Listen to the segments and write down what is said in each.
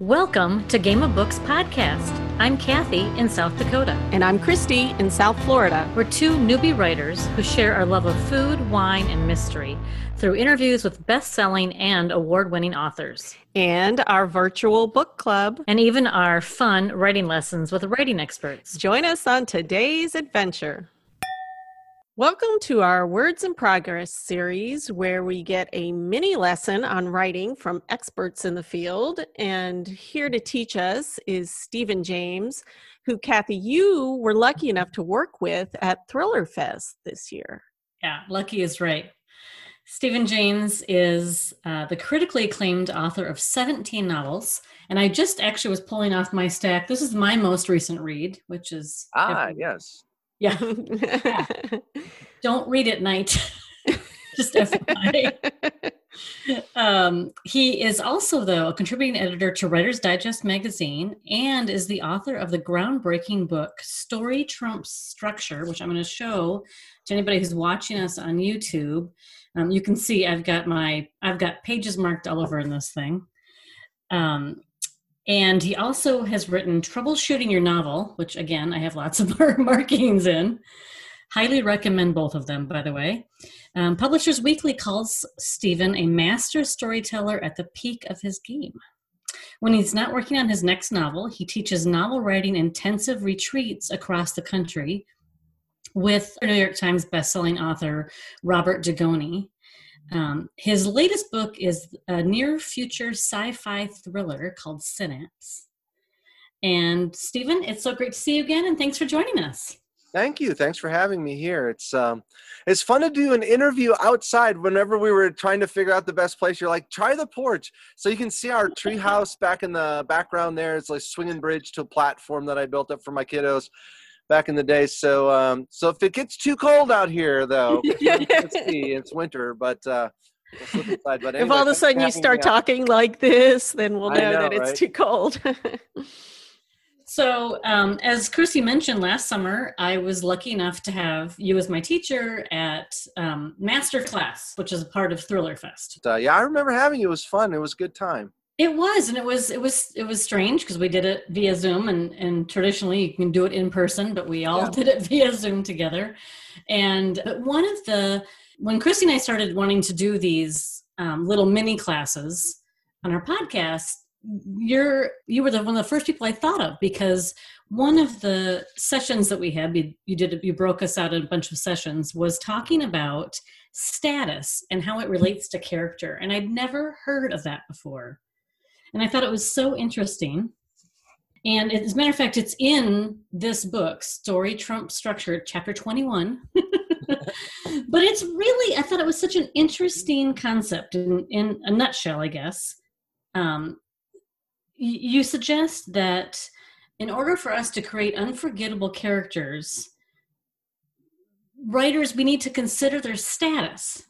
Welcome to Game of Books Podcast. I'm Kathy in South Dakota. And I'm Christy in South Florida. We're two newbie writers who share our love of food, wine, and mystery through interviews with best selling and award winning authors. And our virtual book club. And even our fun writing lessons with writing experts. Join us on today's adventure. Welcome to our Words in Progress series, where we get a mini lesson on writing from experts in the field. And here to teach us is Steven James, who, Kathy, you were lucky enough to work with at Thriller Fest this year. Yeah, lucky is right. Steven James is uh, the critically acclaimed author of 17 novels. And I just actually was pulling off my stack. This is my most recent read, which is. Ah, yes yeah. Don't read at night. Just FYI. um, he is also, though, a contributing editor to Writer's Digest magazine and is the author of the groundbreaking book Story Trumps Structure, which I'm going to show to anybody who's watching us on YouTube. Um, you can see I've got my I've got pages marked all over in this thing. Um, and he also has written Troubleshooting Your Novel, which again, I have lots of markings in. Highly recommend both of them, by the way. Um, Publishers Weekly calls Steven a master storyteller at the peak of his game. When he's not working on his next novel, he teaches novel writing intensive retreats across the country with New York Times bestselling author Robert Dugoni. Um, his latest book is a near future sci fi thriller called Synapse. And Steven, it's so great to see you again, and thanks for joining us. Thank you. Thanks for having me here. It's um, it's fun to do an interview outside. Whenever we were trying to figure out the best place, you're like, try the porch, so you can see our treehouse back in the background. There, it's like swinging bridge to a platform that I built up for my kiddos back in the day. So, um, so if it gets too cold out here, though, it's, it's winter, but. Uh, we'll but anyway, if all of a sudden you start talking like this, then we'll know, know that it's right? too cold. so, um, as Chrissy mentioned last summer, I was lucky enough to have you as my teacher at um, Master Class, which is a part of Thriller Fest. Uh, yeah, I remember having it. It was fun. It was a good time. It was, and it was it was it was strange because we did it via Zoom, and and traditionally you can do it in person, but we all yeah. did it via Zoom together. And one of the when Christy and I started wanting to do these um, little mini classes on our podcast, you're you were the one of the first people I thought of because one of the sessions that we had, you, you did you broke us out in a bunch of sessions, was talking about status and how it relates to character, and I'd never heard of that before. And I thought it was so interesting. And as a matter of fact, it's in this book, Story Trump Structure, chapter 21. but it's really, I thought it was such an interesting concept in, in a nutshell, I guess. Um, you suggest that in order for us to create unforgettable characters, writers, we need to consider their status.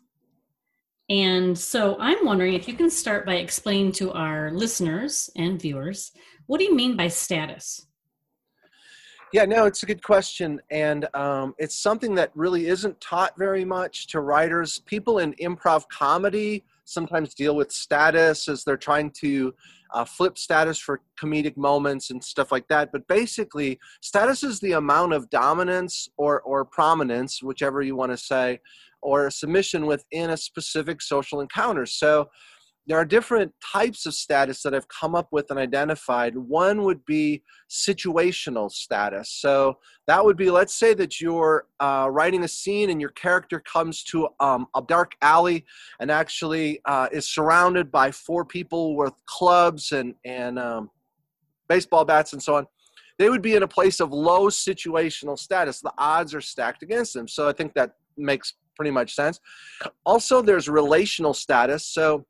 And so I'm wondering if you can start by explaining to our listeners and viewers what do you mean by status? Yeah, no, it's a good question. And um, it's something that really isn't taught very much to writers. People in improv comedy sometimes deal with status as they're trying to uh, flip status for comedic moments and stuff like that. But basically, status is the amount of dominance or, or prominence, whichever you want to say, or submission within a specific social encounter. So there are different types of status that I've come up with and identified. One would be situational status. So that would be, let's say that you're uh, writing a scene and your character comes to um, a dark alley and actually uh, is surrounded by four people with clubs and and um, baseball bats and so on. They would be in a place of low situational status. The odds are stacked against them. So I think that makes pretty much sense. Also, there's relational status. So,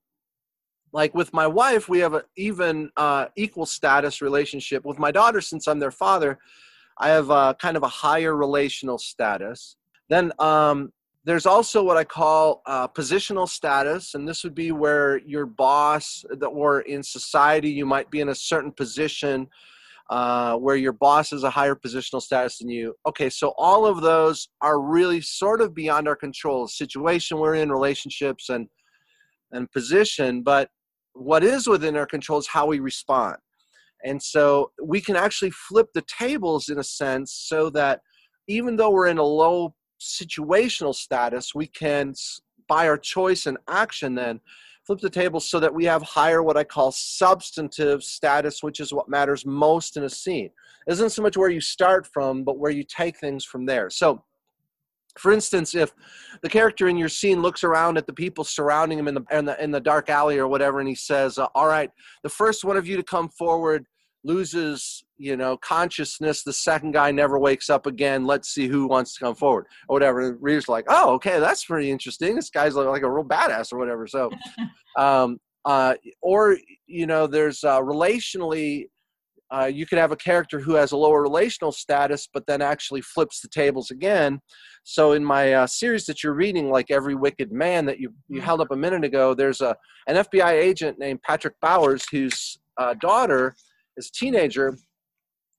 like with my wife, we have an even uh, equal status relationship. With my daughter, since I'm their father, I have a, kind of a higher relational status. Then um, there's also what I call uh, positional status, and this would be where your boss, or in society, you might be in a certain position uh, where your boss is a higher positional status than you. Okay, so all of those are really sort of beyond our control. Situation we're in, relationships, and and position. But what is within our control is how we respond. And so we can actually flip the tables in a sense so that even though we're in a low situational status, we can, by our choice and action, then flip the tables so that we have higher what I call substantive status, which is what matters most in a scene. It isn't so much where you start from, but where you take things from there. So for instance, if the character in your scene looks around at the people surrounding him in the in the, in the dark alley or whatever, and he says, uh, "All right, the first one of you to come forward loses, you know, consciousness. The second guy never wakes up again. Let's see who wants to come forward or whatever." And reader's like, "Oh, okay, that's pretty interesting. This guy's like a real badass or whatever." So, um, uh, or you know, there's uh, relationally uh, you could have a character who has a lower relational status, but then actually flips the tables again. So in my uh, series that you're reading, like Every Wicked Man that you, you held up a minute ago, there's a an FBI agent named Patrick Bowers whose uh, daughter is a teenager,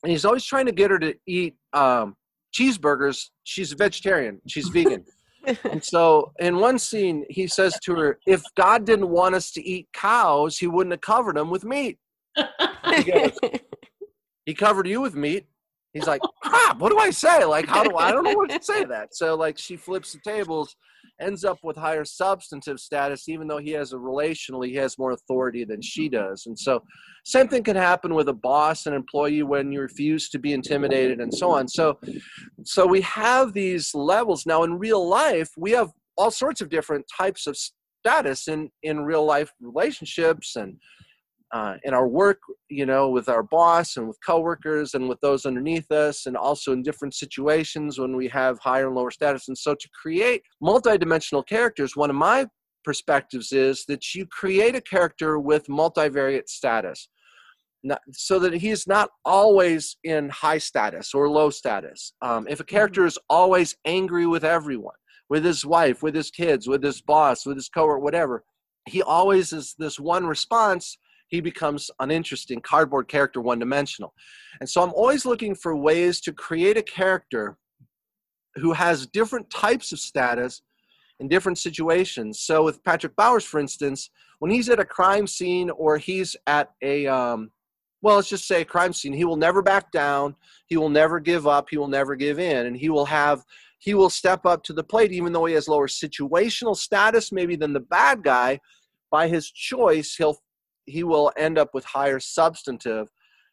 and he's always trying to get her to eat um, cheeseburgers. She's a vegetarian. She's vegan. and so in one scene, he says to her, "If God didn't want us to eat cows, He wouldn't have covered them with meat." He goes, he covered you with meat. He's like, crap, what do I say? Like, how do I, I don't know what to say to that. So like she flips the tables, ends up with higher substantive status, even though he has a relationally, he has more authority than she mm-hmm. does. And so same thing can happen with a boss and employee when you refuse to be intimidated and so on. So so we have these levels. Now in real life, we have all sorts of different types of status in in real life relationships and uh, in our work, you know, with our boss and with coworkers and with those underneath us, and also in different situations when we have higher and lower status. And so, to create multidimensional characters, one of my perspectives is that you create a character with multivariate status. Not, so that he is not always in high status or low status. Um, if a mm-hmm. character is always angry with everyone, with his wife, with his kids, with his boss, with his coworker, whatever, he always is this one response he becomes uninteresting, cardboard character, one dimensional. And so I'm always looking for ways to create a character who has different types of status in different situations. So with Patrick Bowers, for instance, when he's at a crime scene or he's at a, um, well, let's just say a crime scene, he will never back down. He will never give up. He will never give in. And he will have, he will step up to the plate, even though he has lower situational status maybe than the bad guy. By his choice, he'll he will end up with higher substantive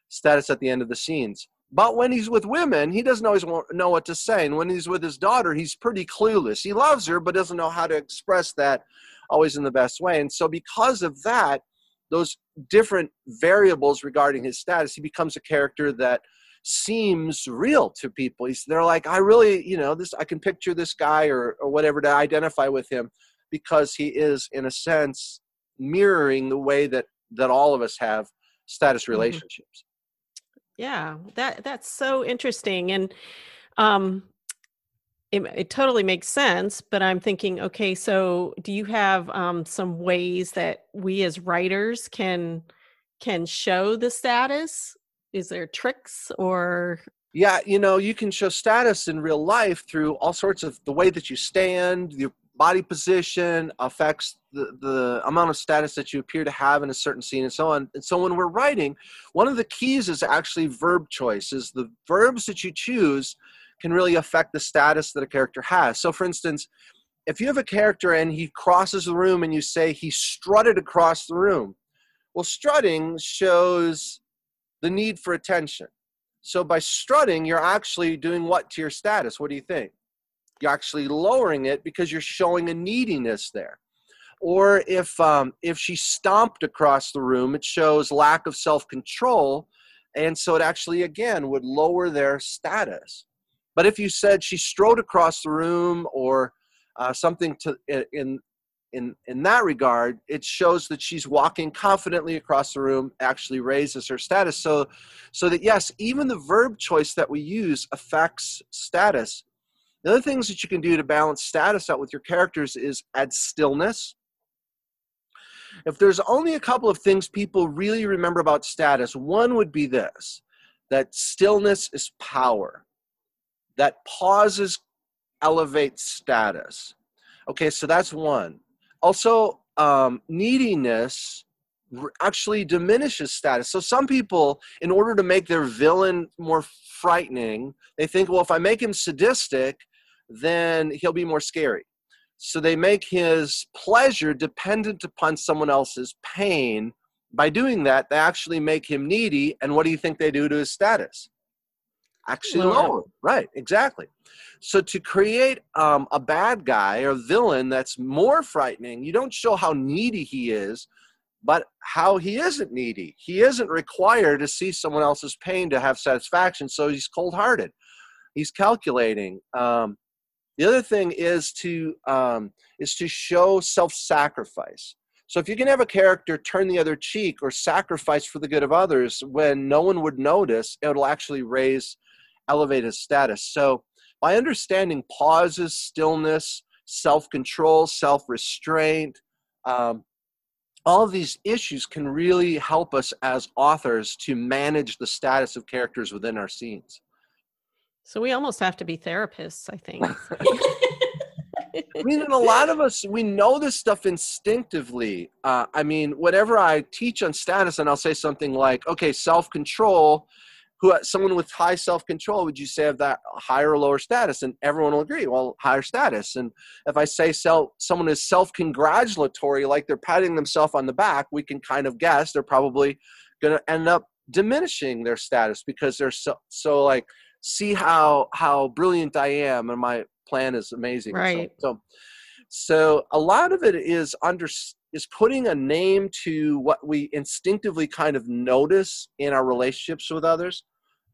status at the end of the scenes. But when he's with women, he doesn't always know what to say. And when he's with his daughter, he's pretty clueless. He loves her, but doesn't know how to express that always in the best way. And so, because of that, those different variables regarding his status, he becomes a character that seems real to people. He's, they're like, I really, you know, this, I can picture this guy or, or whatever to identify with him because he is, in a sense, mirroring the way that that all of us have status mm-hmm. relationships. Yeah, that that's so interesting, and um, it, it totally makes sense. But I'm thinking, okay, so do you have um, some ways that we as writers can can show the status? Is there tricks or yeah, you know, you can show status in real life through all sorts of the way that you stand, your body position affects the, amount of status that you appear to have in a certain scene and so on. And so when we're writing, one of the keys is actually verb choice, is the verbs that you choose can really affect the status that a character has. So for instance, if you have a character and he crosses the room and you say he strutted across the room, well, strutting shows the need for attention. So by strutting, you're actually doing what to your status? What do you think? you're actually lowering it because you're showing a neediness there or if um, if she stomped across the room it shows lack of self-control and so it actually again would lower their status. But if you said she strode across the room or uh, something to in in in that regard it shows that she's walking confidently across the room actually raises her status. So so that yes even the verb choice that we use affects status. The other things that you can do to balance status out with your characters is add stillness. If there's only a couple of things people really remember about status, one would be this that stillness is power, that pauses elevate status. Okay, so that's one. Also, um, neediness actually diminishes status. So some people, in order to make their villain more frightening, they think, well, if I make him sadistic, then he'll be more scary. So they make his pleasure dependent upon someone else's pain. By doing that, they actually make him needy. And what do you think they do to his status? Actually lower. lower. Right, exactly. So to create um, a bad guy or villain that's more frightening, you don't show how needy he is, but how he isn't needy. He isn't required to see someone else's pain to have satisfaction, so he's cold hearted. He's calculating. Um, the other thing is to um, is to show self-sacrifice. So if you can have a character turn the other cheek or sacrifice for the good of others when no one would notice, it'll actually raise elevate his status. So by understanding pauses, stillness, self-control, self-restraint, um, all of these issues can really help us as authors to manage the status of characters within our scenes. So we almost have to be therapists, I think. I mean, and a lot of us, we know this stuff instinctively. Uh, I mean, whatever I teach on status, and I'll say something like, okay, self control who someone with high self-control would you say have that higher or lower status and everyone will agree well higher status and if i say self, someone is self-congratulatory like they're patting themselves on the back we can kind of guess they're probably going to end up diminishing their status because they're so so like see how how brilliant i am and my plan is amazing right. so, so so a lot of it is under is putting a name to what we instinctively kind of notice in our relationships with others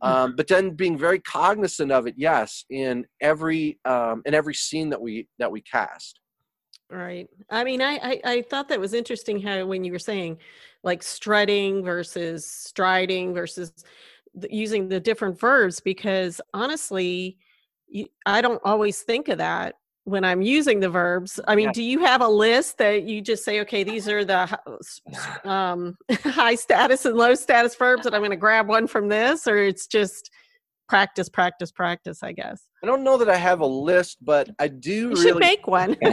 um, mm-hmm. but then being very cognizant of it yes in every um, in every scene that we that we cast. Right. I mean I, I i thought that was interesting how when you were saying like strutting versus striding versus using the different verbs because honestly I don't always think of that when I'm using the verbs. I mean, yeah. do you have a list that you just say, okay, these are the um, high status and low status verbs, and I'm going to grab one from this, or it's just practice, practice, practice? I guess. I don't know that I have a list, but I do. You really... should make one.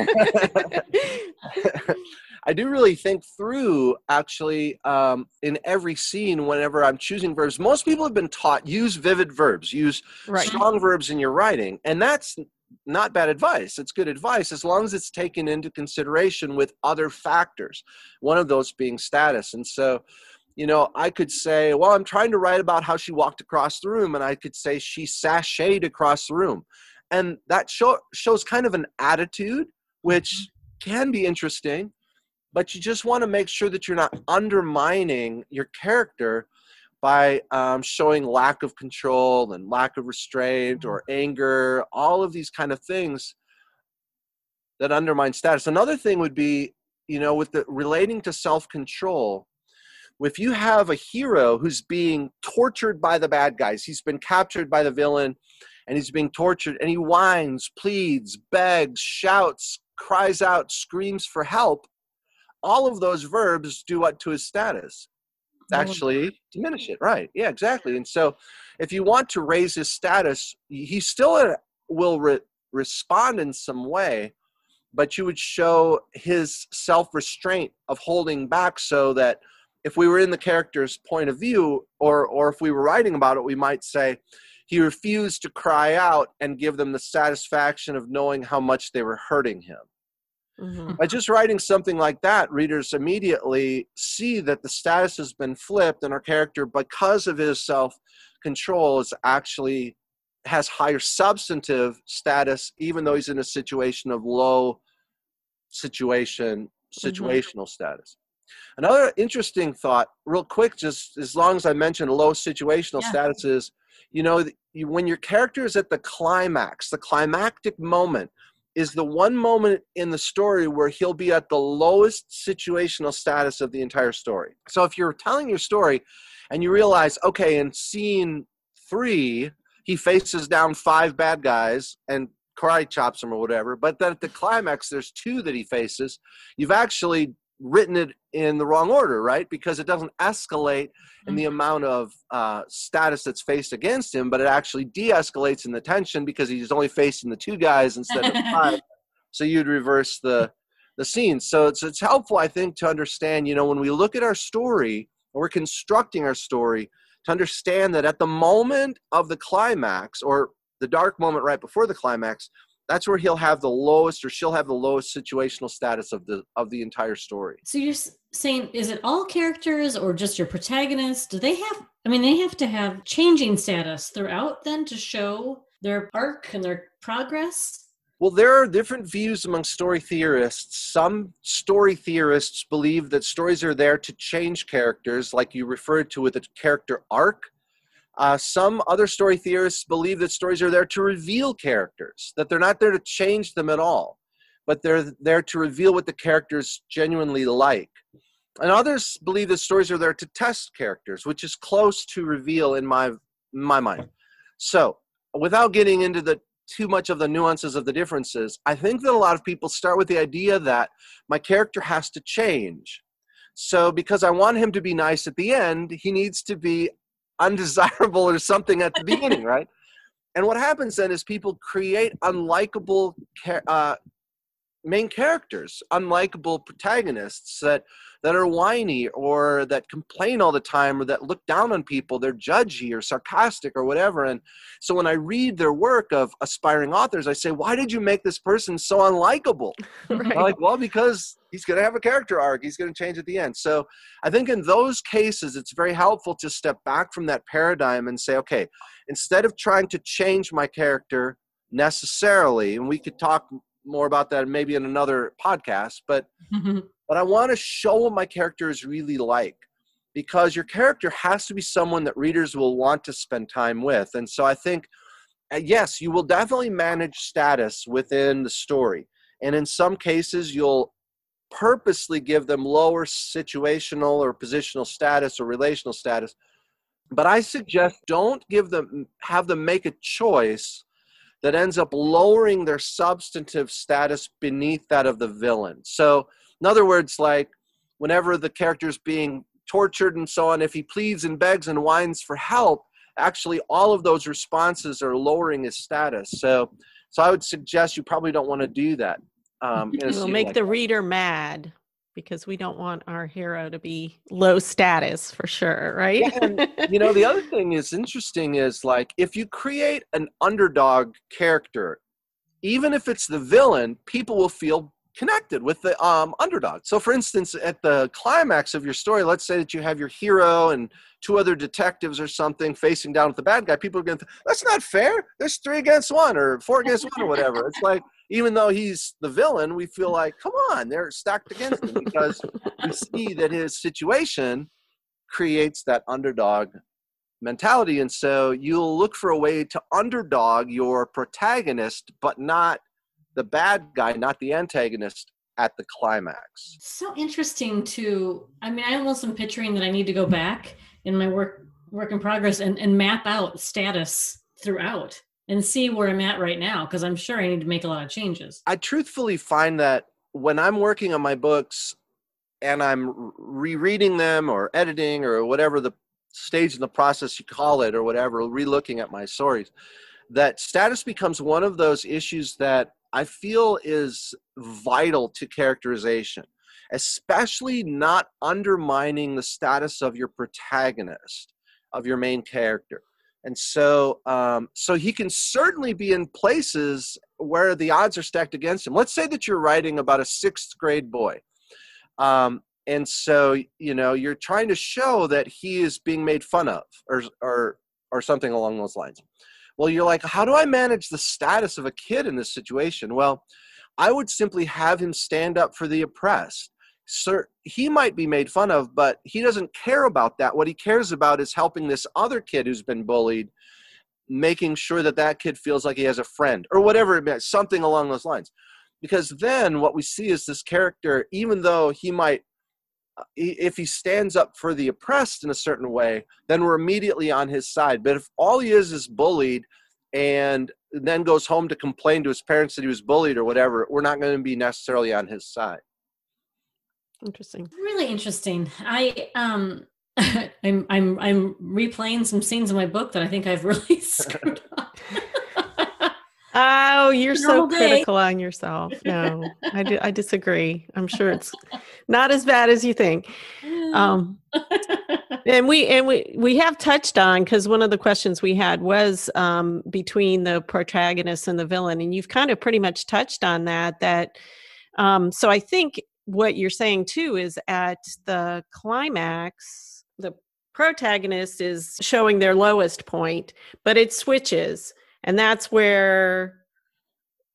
I do really think through actually um, in every scene whenever I'm choosing verbs. Most people have been taught use vivid verbs, use right. strong verbs in your writing, and that's not bad advice. It's good advice as long as it's taken into consideration with other factors, one of those being status. And so, you know, I could say, well, I'm trying to write about how she walked across the room, and I could say she sashayed across the room. And that show, shows kind of an attitude, which mm-hmm. can be interesting, but you just want to make sure that you're not undermining your character by um, showing lack of control and lack of restraint or mm-hmm. anger, all of these kind of things that undermine status. Another thing would be, you know, with the relating to self-control, if you have a hero who's being tortured by the bad guys, he's been captured by the villain and he's being tortured and he whines, pleads, begs, shouts, cries out, screams for help, all of those verbs do what to his status? actually diminish it right. Yeah exactly. And so if you want to raise his status he still uh, will re- respond in some way but you would show his self-restraint of holding back so that if we were in the character's point of view or or if we were writing about it we might say he refused to cry out and give them the satisfaction of knowing how much they were hurting him Mm-hmm. By just writing something like that, readers immediately see that the status has been flipped, and our character, because of his self control, is actually has higher substantive status, even though he's in a situation of low situation mm-hmm. situational mm-hmm. status. Another interesting thought, real quick, just as long as I mentioned low situational yeah. status is, you know, when your character is at the climax, the climactic moment, is the one moment in the story where he'll be at the lowest situational status of the entire story. So if you're telling your story and you realize, okay, in scene three, he faces down five bad guys and karate chops them or whatever, but then at the climax, there's two that he faces, you've actually written it in the wrong order, right? Because it doesn't escalate in the mm-hmm. amount of uh, status that's faced against him, but it actually de-escalates in the tension because he's only facing the two guys instead of five. so you'd reverse the the scenes. So it's it's helpful, I think, to understand. You know, when we look at our story, we're constructing our story to understand that at the moment of the climax or the dark moment right before the climax, that's where he'll have the lowest or she'll have the lowest situational status of the of the entire story so you're saying is it all characters or just your protagonist do they have i mean they have to have changing status throughout then to show their arc and their progress well, there are different views among story theorists. Some story theorists believe that stories are there to change characters, like you referred to with a character arc. Uh, some other story theorists believe that stories are there to reveal characters, that they're not there to change them at all, but they're there to reveal what the characters genuinely like. And others believe that stories are there to test characters, which is close to reveal in my in my mind. So, without getting into the too much of the nuances of the differences, I think that a lot of people start with the idea that my character has to change. So, because I want him to be nice at the end, he needs to be undesirable or something at the beginning, right? And what happens then is people create unlikable uh, main characters, unlikable protagonists that that are whiny or that complain all the time or that look down on people. They're judgy or sarcastic or whatever. And so when I read their work of aspiring authors, I say, why did you make this person so unlikable? Right. like, well, because he's going to have a character arc. He's going to change at the end. So I think in those cases, it's very helpful to step back from that paradigm and say, okay, instead of trying to change my character necessarily, and we could talk more about that maybe in another podcast, but but I want to show what my character is really like because your character has to be someone that readers will want to spend time with. And so I think, uh, yes, you will definitely manage status within the story. And in some cases, you'll purposely give them lower situational or positional status or relational status. But I suggest don't give them, have them make a choice that ends up lowering their substantive status beneath that of the villain. So in other words, like whenever the character is being tortured and so on, if he pleads and begs and whines for help, actually all of those responses are lowering his status. So, so I would suggest you probably don't want to do that. Um, It'll make like the that. reader mad because we don't want our hero to be low status for sure, right? And, you know, the other thing is interesting is like if you create an underdog character, even if it's the villain, people will feel connected with the um, underdog. So, for instance, at the climax of your story, let's say that you have your hero and two other detectives or something facing down with the bad guy. People are going that's not fair. There's three against one or four against one or whatever. It's like, even though he's the villain, we feel like, come on, they're stacked against him because we see that his situation creates that underdog mentality. And so you'll look for a way to underdog your protagonist, but not the bad guy, not the antagonist at the climax. So interesting to I mean I almost am picturing that I need to go back in my work work in progress and, and map out status throughout and see where I'm at right now because I'm sure I need to make a lot of changes. I truthfully find that when I'm working on my books and I'm rereading them or editing or whatever the stage in the process you call it or whatever, relooking at my stories, that status becomes one of those issues that I feel is vital to characterization, especially not undermining the status of your protagonist, of your main character. And so, um, so he can certainly be in places where the odds are stacked against him. Let's say that you're writing about a sixth grade boy. Um, and so, you know, you're trying to show that he is being made fun of or, or, or something along those lines well you're like how do i manage the status of a kid in this situation? Well i would simply have him stand up for the oppressed. Sir he might be made fun of but he doesn't care about that. What he cares about is helping this other kid who's been bullied making sure that that kid feels like he has a friend or whatever it means something along those lines. Because then what we see is this character even though he might if he stands up for the oppressed in a certain way, then we're immediately on his side. But if all he is is bullied and then goes home to complain to his parents that he was bullied or whatever, we're not going to be necessarily on his side. Interesting. Really interesting. I um I'm I'm I'm replaying some scenes in my book that I think I've really screwed up. Oh, you're so Normal day. critical on yourself. No, I, di- I disagree. I'm sure it's not as bad as you think. Um, and we and we we have touched on because one of the questions we had was um, between the protagonist and the villain, and you've kind of pretty much touched on that. That um, so I think what you're saying too is at the climax, the protagonist is showing their lowest point, but it switches, and that's where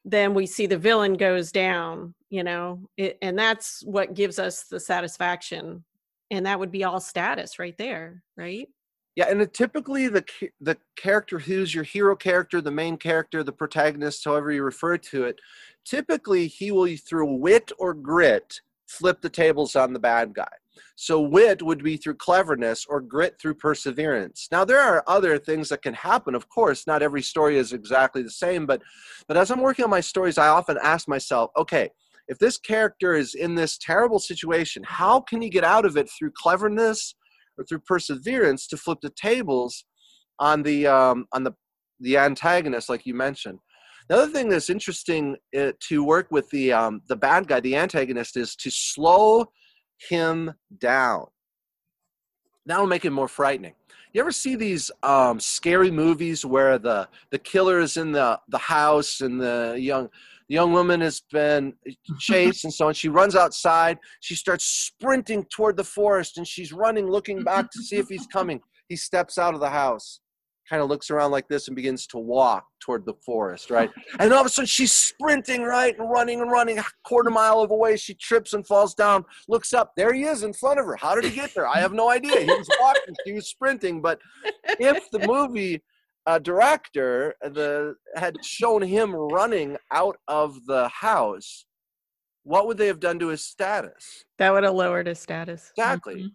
then we see the villain goes down. You know, it, and that's what gives us the satisfaction and that would be all status right there right Yeah, and it, typically the the character who's your hero character, the main character, the protagonist, however you refer to it, typically he will through wit or grit flip the tables on the bad guy. So wit would be through cleverness or grit through perseverance. Now there are other things that can happen, of course. Not every story is exactly the same, but but as I'm working on my stories, I often ask myself, okay, if this character is in this terrible situation, how can he get out of it through cleverness or through perseverance to flip the tables on the um, on the the antagonist, like you mentioned. The other thing that's interesting uh, to work with the um, the bad guy, the antagonist, is to slow him down. That'll make him more frightening. You ever see these um, scary movies where the the killer is in the the house and the young the young woman has been chased and so on. She runs outside. She starts sprinting toward the forest and she's running, looking back to see if he's coming. He steps out of the house, kind of looks around like this and begins to walk toward the forest, right? And all of a sudden she's sprinting, right? And running and running a quarter mile of away. She trips and falls down, looks up. There he is in front of her. How did he get there? I have no idea. He was walking, she was sprinting. But if the movie uh, director the had shown him running out of the house, what would they have done to his status? that would have lowered his status Exactly. Mhm.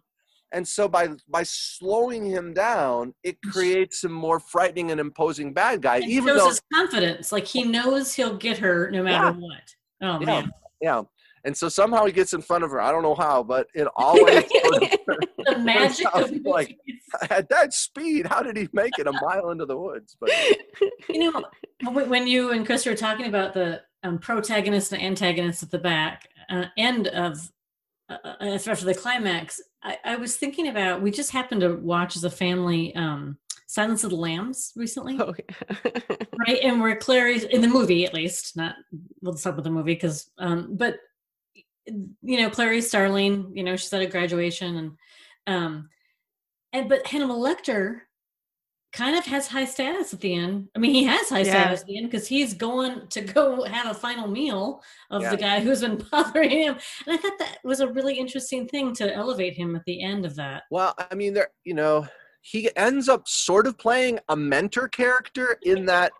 And so by by slowing him down, it creates a more frightening and imposing bad guy. It even shows though, his confidence. Like he knows he'll get her no matter what. Oh Yeah. man. yeah. And so somehow he gets in front of her. I don't know how, but it always The magic of like- at that speed. How did he make it a mile into the woods? But You know, when you and Chris were talking about the um, protagonist and antagonist at the back uh, end of, especially the climax, I, I was thinking about. We just happened to watch as a family um, Silence of the Lambs recently, Oh, yeah. right? And where Clarice in the movie, at least. Not we'll start with the movie because, um, but you know, Clarice Starling. You know, she's at a graduation, and um, and but Hannibal Lecter kind of has high status at the end. I mean, he has high Yeah. status at the end because he's going to go have a final meal of Yeah. the guy who's been bothering him. And I thought that was a really interesting thing to elevate him at the end of that. well, I mean, there, you know, he ends up sort of playing a mentor character in that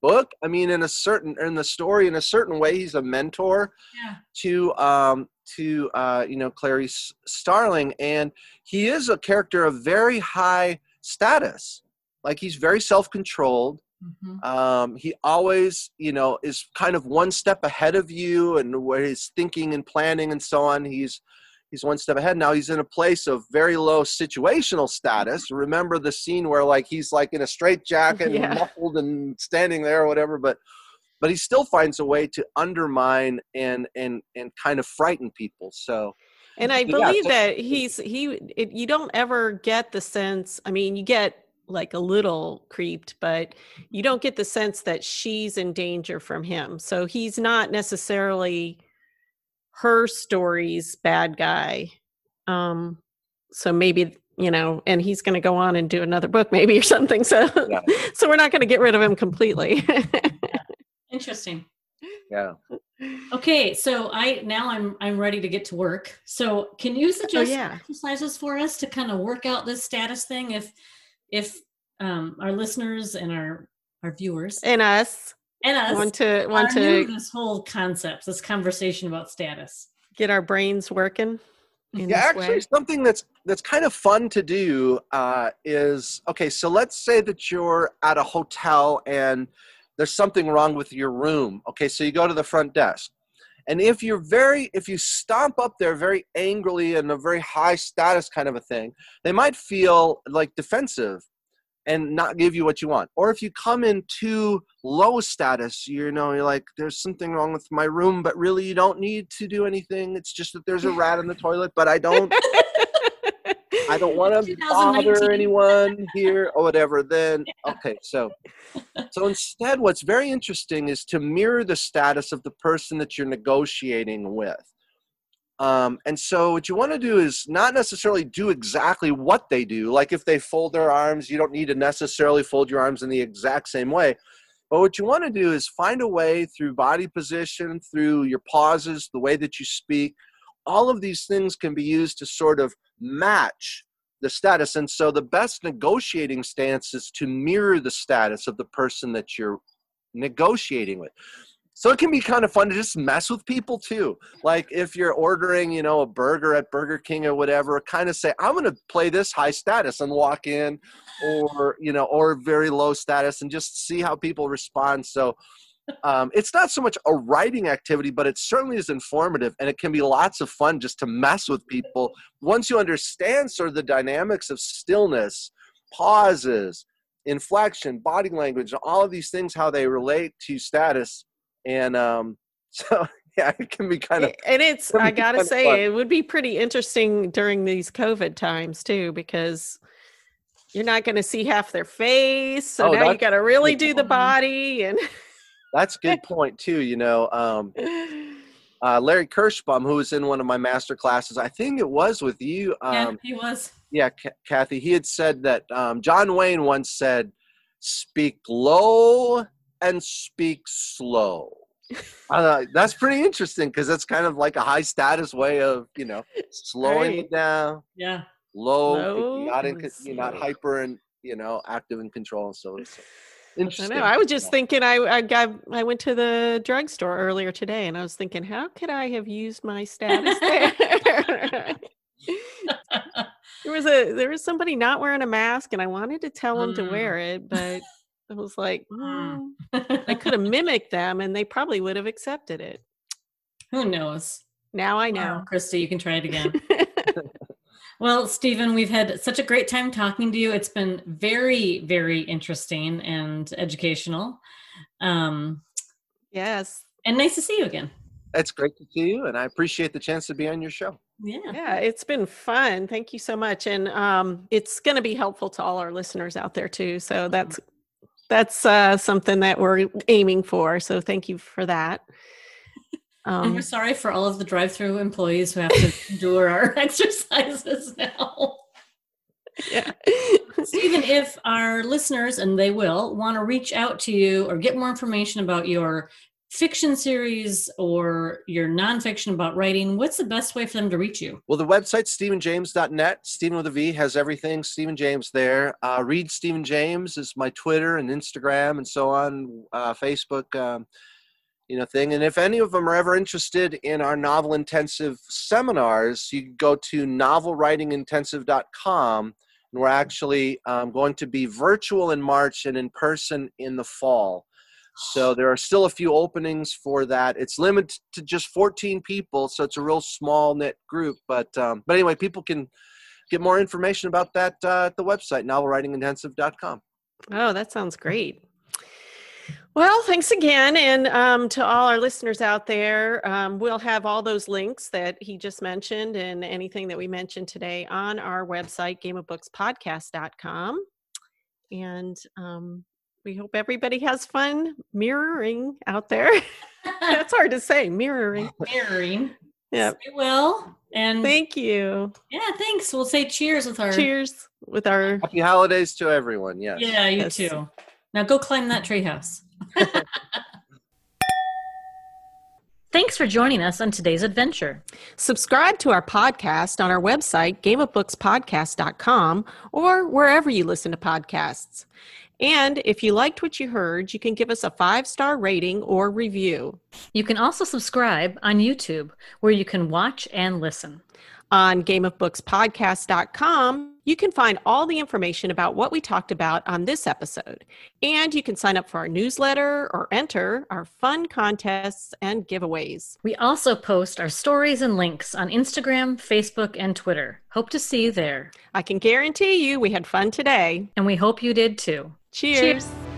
book. I mean, in a certain in the story, in a certain way, he's a mentor Yeah. to um to uh you know Clarice Starling, and he is a character of very high status. Like he's very self-controlled. Mhm. um, he always you know is kind of one step ahead of you and where he's thinking and planning and so on he's he's one step ahead now he's in a place of very low situational status remember the scene where like he's like in a straitjacket Yeah. and muffled and standing there or whatever but but he still finds a way to undermine and and and kind of frighten people so and I Yeah, believe so- that he's he. It, you don't ever get the sense. I mean, you get like a little creeped, but you don't get the sense that she's in danger from him. So he's not necessarily her story's bad guy. Um, so maybe you know, and he's going to go on and do another book, maybe or something. So, Yeah. so we're not going to get rid of him completely. Interesting. yeah Okay, so I now I'm I'm ready to get to work. So can you suggest yeah. exercises for us to kind of work out this status thing if if um our listeners and our our viewers and us and us want to want are new to this whole concept, this conversation about status. get our brains working. In yeah this actually way. something that's that's kind of fun to do uh, is okay so let's say that you're at a hotel and there's something wrong with your room okay so you go to the front desk and if you're very if you stomp up there very angrily in a very high status kind of a thing they might feel like defensive and not give you what you want. Or if you come in too low status, you know, you're like, there's something wrong with my room, but really you don't need to do anything. It's just that there's a rat in the toilet, but I don't I don't want to bother anyone here or whatever, then okay, so so instead what's very interesting is to mirror the status of the person that you're negotiating with. Um, and so what you want to do is not necessarily do exactly what they do. Like if they fold their arms, you don't need to necessarily fold your arms in the exact same way. But what you want to do is find a way through body position, through your pauses, the way that you speak. All of these things can be used to sort of match the status. And so the best negotiating stance is to mirror the status of the person that you're negotiating with. So it can be kind of fun to just mess with people too. Like if you're ordering, you know, a burger at Burger King or whatever, kind of say, I'm going to play this high status and walk in or, you know, or very low status and just see how people respond. So um, it's not so much a writing activity, but it certainly is informative and it can be lots of fun just to mess with people. Once you understand sort of the dynamics of stillness, pauses, inflection, body language, all of these things, how they relate to status and um, so yeah, it can be kind of. And it's I gotta say, fun. it would be pretty interesting during these COVID times too, because you're not going to see half their face, so oh, now you got to really do the body and. That's a good point too. You know, um, uh, Larry Kirshbaum, who was in one of my master classes, I think it was with you. Um, yeah, he was. Yeah, Kathy. He had said that um, John Wayne once said, "Speak low and speak slow. uh, that's pretty interesting because that's kind of like a high status way of you know slowing right. it down. Yeah. Low, low not in, you're not hyper and you know active and control. and So interesting. I know. I was just thinking. I I got I went to the drugstore earlier today, and I was thinking, how could I have used my status there? there was a there was somebody not wearing a mask, and I wanted to tell him mm. to wear it, but I was like, mm. I could have mimicked them and they probably would have accepted it. Who knows? Now I know. Wow, Christy, you can try it again. well, Steven, we've had such a great time talking to you. It's been very, very interesting and educational. Um, yes. And nice to see you again. It's great to see you, and I appreciate the chance to be on your show. Yeah. Yeah, it's been fun. Thank you so much. And um, it's going to be helpful to all our listeners out there, too. So mm-hmm. that's that's uh, something that we're aiming for. So thank you for that. Um, and we're sorry for all of the drive-through employees who have to endure our exercises now. Yeah. Steven, if our listeners, and they will, want to reach out to you or get more information about your fiction series or your nonfiction about writing, what's the best way for them to reach you? Well, the website, stevenjames.net. Steven with a V has everything. Steven James there. Uh, read Steven James is my Twitter and Instagram and so on, uh, Facebook, um, you know, thing. And if any of them are ever interested in our novel intensive seminars, you can go to novelwritingintensive.com. And we're actually um, going to be virtual in March and in person in the fall. So there are still a few openings for that. It's limited to just 14 people, so it's a real small knit group. But um, but anyway, people can get more information about that uh, at the website novelwritingintensive.com. Oh, that sounds great. Well, thanks again. And um, to all our listeners out there, um, we'll have all those links that he just mentioned and anything that we mentioned today on our website, gameofbookspodcast.com. And um, we hope everybody has fun mirroring out there. That's hard to say, mirroring. Mirroring. Yeah. We will. And thank you. Yeah, thanks. We'll say cheers with our cheers with our happy holidays to everyone. Yes. Yeah, you yes. too. Now go climb that treehouse. Thanks for joining us on today's adventure. Subscribe to our podcast on our website, gameofbookspodcast.com, or wherever you listen to podcasts. And if you liked what you heard, you can give us a five star rating or review. You can also subscribe on YouTube, where you can watch and listen. On gameofbookspodcast.com, you can find all the information about what we talked about on this episode. And you can sign up for our newsletter or enter our fun contests and giveaways. We also post our stories and links on Instagram, Facebook, and Twitter. Hope to see you there. I can guarantee you we had fun today. And we hope you did too. Cheers. Cheers.